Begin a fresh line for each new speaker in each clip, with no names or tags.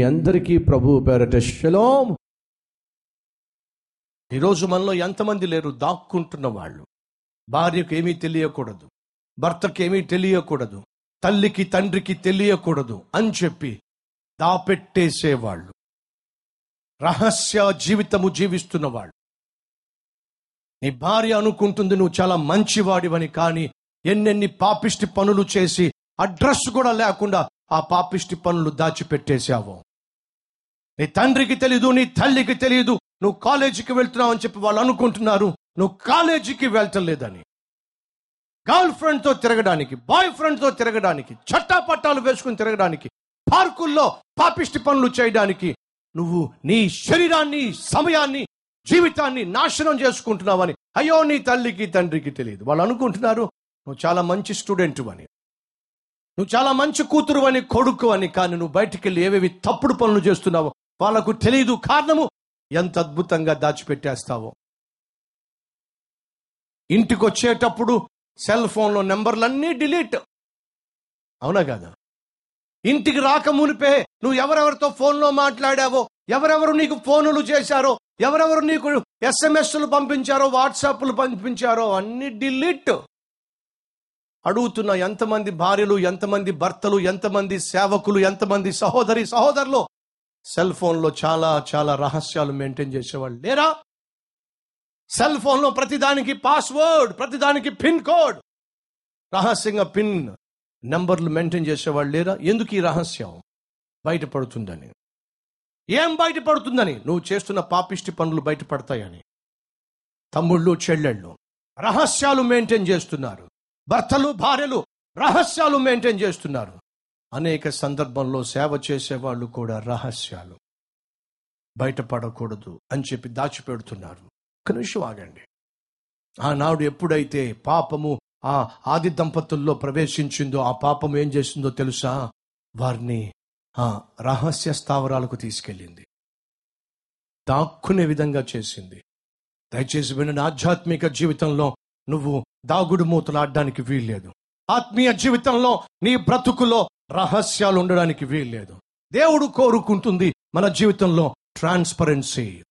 మీ అందరికీ ప్రభు పేరట శలోం. ఈరోజు మనలో ఎంతమంది లేరు? దాక్కుంటున్న వాళ్ళు. భార్యకు ఏమీ తెలియకూడదు. భర్తకి ఏమీ తెలియకూడదు. తల్లికి తండ్రికి తెలియకూడదు అని చెప్పి దాపెట్టేసేవాళ్ళు. రహస్య జీవితము జీవిస్తున్న వాళ్ళు. నీ భార్య అనుకుంటుంది నువ్వు చాలా మంచివాడివని కానీ ఎన్నెన్ని పాపిష్టి పనులు చేసి అడ్రస్ కూడా లేకుండా ఆ పాపిష్టి పనులు దాచిపెట్టేశావు. నీ తండ్రికి తెలీదు నీ తల్లికి తెలియదు నువ్వు కాలేజీకి వెళ్తున్నావు అని చెప్పి వాళ్ళు అనుకుంటున్నారు. నువ్వు కాలేజీకి వెళ్తలేదని గర్ల్ ఫ్రెండ్తో తిరగడానికి బాయ్ ఫ్రెండ్తో తిరగడానికి చట్టా పట్టాలు వేసుకుని తిరగడానికి పార్కుల్లో పాపిష్టి పనులు చేయడానికి నువ్వు నీ శరీరాన్ని సమయాన్ని జీవితాన్ని నాశనం చేసుకుంటున్నావని. అయ్యో నీ తల్లికి తండ్రికి తెలియదు వాళ్ళు అనుకుంటున్నారు నువ్వు చాలా మంచి స్టూడెంట్ అని. నువ్వు చాలా మంచి కూతురు అని కొడుకు అని కానీ నువ్వు బయటికి వెళ్ళి ఏవేవి తప్పుడు పనులు చేస్తున్నావో వాళ్ళకు తెలియదు కారణము ఎంత అద్భుతంగా దాచిపెట్టేస్తావో. ఇంటికి వచ్చేటప్పుడు సెల్ ఫోన్లో నెంబర్లన్నీ డిలీట్. అవునా కదా? ఇంటికి రాక మునిపే నువ్వు ఎవరెవరితో ఫోన్లో మాట్లాడావో ఎవరెవరు నీకు ఫోనులు చేశారో ఎవరెవరు నీకు ఎస్ఎంఎస్లు పంపించారో వాట్సాప్లు పంపించారో అన్ని డిలీట్. అడుగుతున్న ఎంతమంది భార్యలు ఎంతమంది భర్తలు ఎంతమంది సేవకులు ఎంతమంది సహోదరి సహోదరులు సెల్ ఫోన్లో చాలా చాలా రహస్యాలు మెయింటైన్ చేసేవాళ్ళు లేరా? సెల్ ఫోన్లో ప్రతిదానికి పాస్వర్డ్ ప్రతిదానికి పిన్ కోడ్. రహస్యంగా పిన్ నెంబర్లు మెయింటైన్ చేసేవాళ్ళు లేరా? ఎందుకు ఈ రహస్యం? బయటపడుతుందని. ఏం బయటపడుతుందని? నువ్వు చేస్తున్న పాపిష్టి పనులు బయటపడతాయని. తమ్ముళ్ళు చెల్లెళ్ళు రహస్యాలు మెయింటైన్ చేస్తున్నారు. భర్తలు భార్యలు రహస్యాలు మెయింటైన్ చేస్తున్నారు. అనేక సందర్భంలో సేవ చేసేవాళ్ళు కూడా రహస్యాలు. బయటపడకూడదు అని చెప్పి దాచిపెడుతున్నారు. ఒక నిమిషం ఆగండి. ఆనాడు ఎప్పుడైతే పాపము ఆ ఆది దంపతుల్లో ప్రవేశించిందో ఆ పాపం ఏం చేసిందో తెలుసా? వారిని ఆ రహస్య స్థావరాలకు తీసుకెళ్ళింది. దాక్కునే విధంగా చేసింది. దయచేసి విన్న ఆధ్యాత్మిక జీవితంలో నువ్వు దాగుడు మూతలాడడానికి వీల్లేదు. ఆత్మీయ జీవితంలో నీ బ్రతుకులో రహస్యాలు ఉండడానికి వీల్లేదు. దేవుడు కోరుకుంటుంది మన జీవితంలో ట్రాన్స్పరెన్సీ.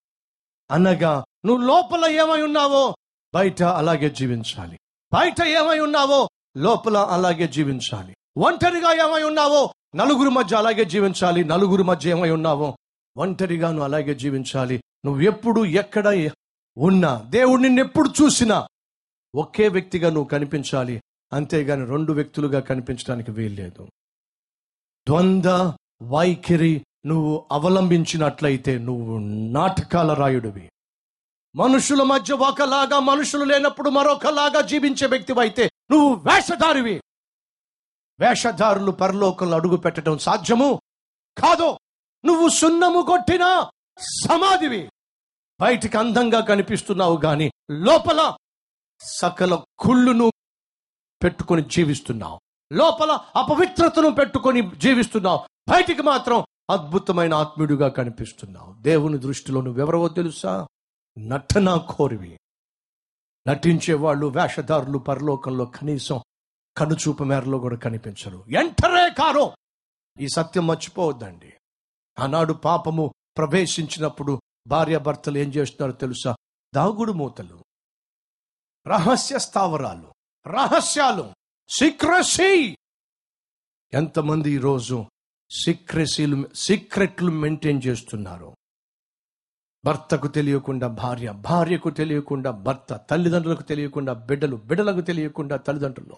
అనగా నువ్వు లోపల ఏమై ఉన్నావో బయట అలాగే జీవించాలి. బయట ఏమై ఉన్నావో లోపల అలాగే జీవించాలి. ఒంటరిగా ఏమై ఉన్నావో నలుగురు మధ్య అలాగే జీవించాలి. నలుగురు మధ్య ఏమై ఉన్నావో ఒంటరిగా నువ్వు అలాగే జీవించాలి. నువ్వు ఎప్పుడు ఎక్కడ ఉన్నా దేవుడు నిన్నెప్పుడు చూసినా ఒకే వ్యక్తిగా నువ్వు కనిపించాలి. అంతేగాని రెండు వ్యక్తులుగా కనిపించడానికి వీల్లేదు. ద్వంద్వ వైఖరి నువ్వు అవలంబించినట్లయితే నువ్వు నాటకాల రాయుడివి. మనుషుల మధ్య ఒకలాగా మనుషులు లేనప్పుడు మరొకలాగా జీవించే వ్యక్తివైతే నువ్వు వేషధారివి. వేషధారులు పరలోకంలో అడుగు పెట్టడం సాధ్యము కాదు నువ్వు సున్నము కొట్టిన సమాధివి. బయటికి అందంగా కనిపిస్తున్నావు గాని లోపల సకల కుళ్ళును పెట్టుకొని జీవిస్తున్నావు. లోపల అపవిత్రతను పెట్టుకొని జీవిస్తున్నావు. బయటికి మాత్రం అద్భుతమైన ఆత్మీయుడిగా కనిపిస్తున్నావు. దేవుని దృష్టిలో నువ్వెవరవో తెలుసా? నటనా కోరివి. నటించే వాళ్ళు వేషధారులు పరలోకంలో కనీసం కనుచూపు మేరలో కూడా కనిపించరు. ఎంటరే కారో! ఈ సత్యం మర్చిపోవద్దండి. ఆనాడు పాపము ప్రవేశించినప్పుడు భార్యాభర్తలు ఏం చేస్తున్నారో తెలుసా? దాగుడు మూతలు. రహస్య స్థావరాలు. రహస్యాలు. సీక్రసీ. ఎంతమంది ఈరోజు సీక్రసీలు సీక్రెట్లు మెయింటైన్ చేస్తున్నారు? భర్తకు తెలియకుండా భార్య భార్యకు తెలియకుండా భర్త తల్లిదండ్రులకు తెలియకుండా బిడ్డలు బిడ్డలకు తెలియకుండా తల్లిదండ్రులు.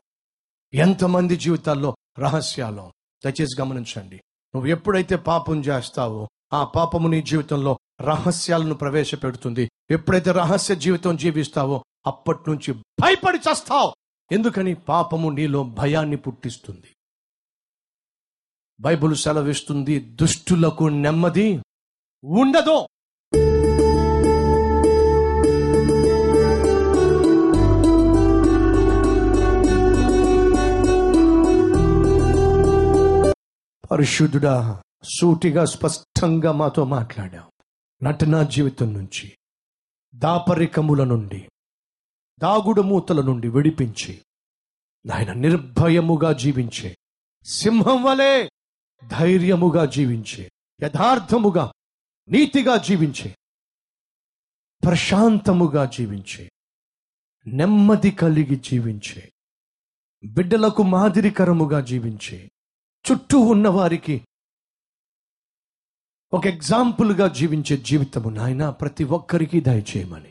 ఎంతమంది జీవితాల్లో రహస్యాలు? దయచేసి గమనించండి. నువ్వు ఎప్పుడైతే పాపం చేస్తావో ఆ పాపము నీ జీవితంలో రహస్యాలను ప్రవేశపెడుతుంది. ఎప్పుడైతే రహస్య జీవితం జీవిస్తావో అప్పటి నుంచి భయపడి చస్తావు. ఎందుకని పాపము నీలో భయాన్ని పుట్టిస్తుంది? బైబుల్ సెలవిస్తుంది దుష్టులకు నెమ్మది ఉండదు. పరిశుద్ధుడా సూటిగా స్పష్టంగా మాతో మాట్లాడావు. నటనా జీవితం నుంచి దాపరికముల నుండి దాగుడు మూతల నుండి విడిపించి నాయన నిర్భయముగా జీవించే సింహం వలె ధైర్యముగా జీవించే యథార్థముగా నీతిగా జీవించే ప్రశాంతముగా జీవించే నెమ్మది కలిగి జీవించే బిడ్డలకు మాదిరికరముగా జీవించే చుట్టూ ఉన్న వారికి ఒక ఎగ్జాంపుల్గా జీవించే జీవితము నాయన ప్రతి ఒక్కరికి దయచేయమని.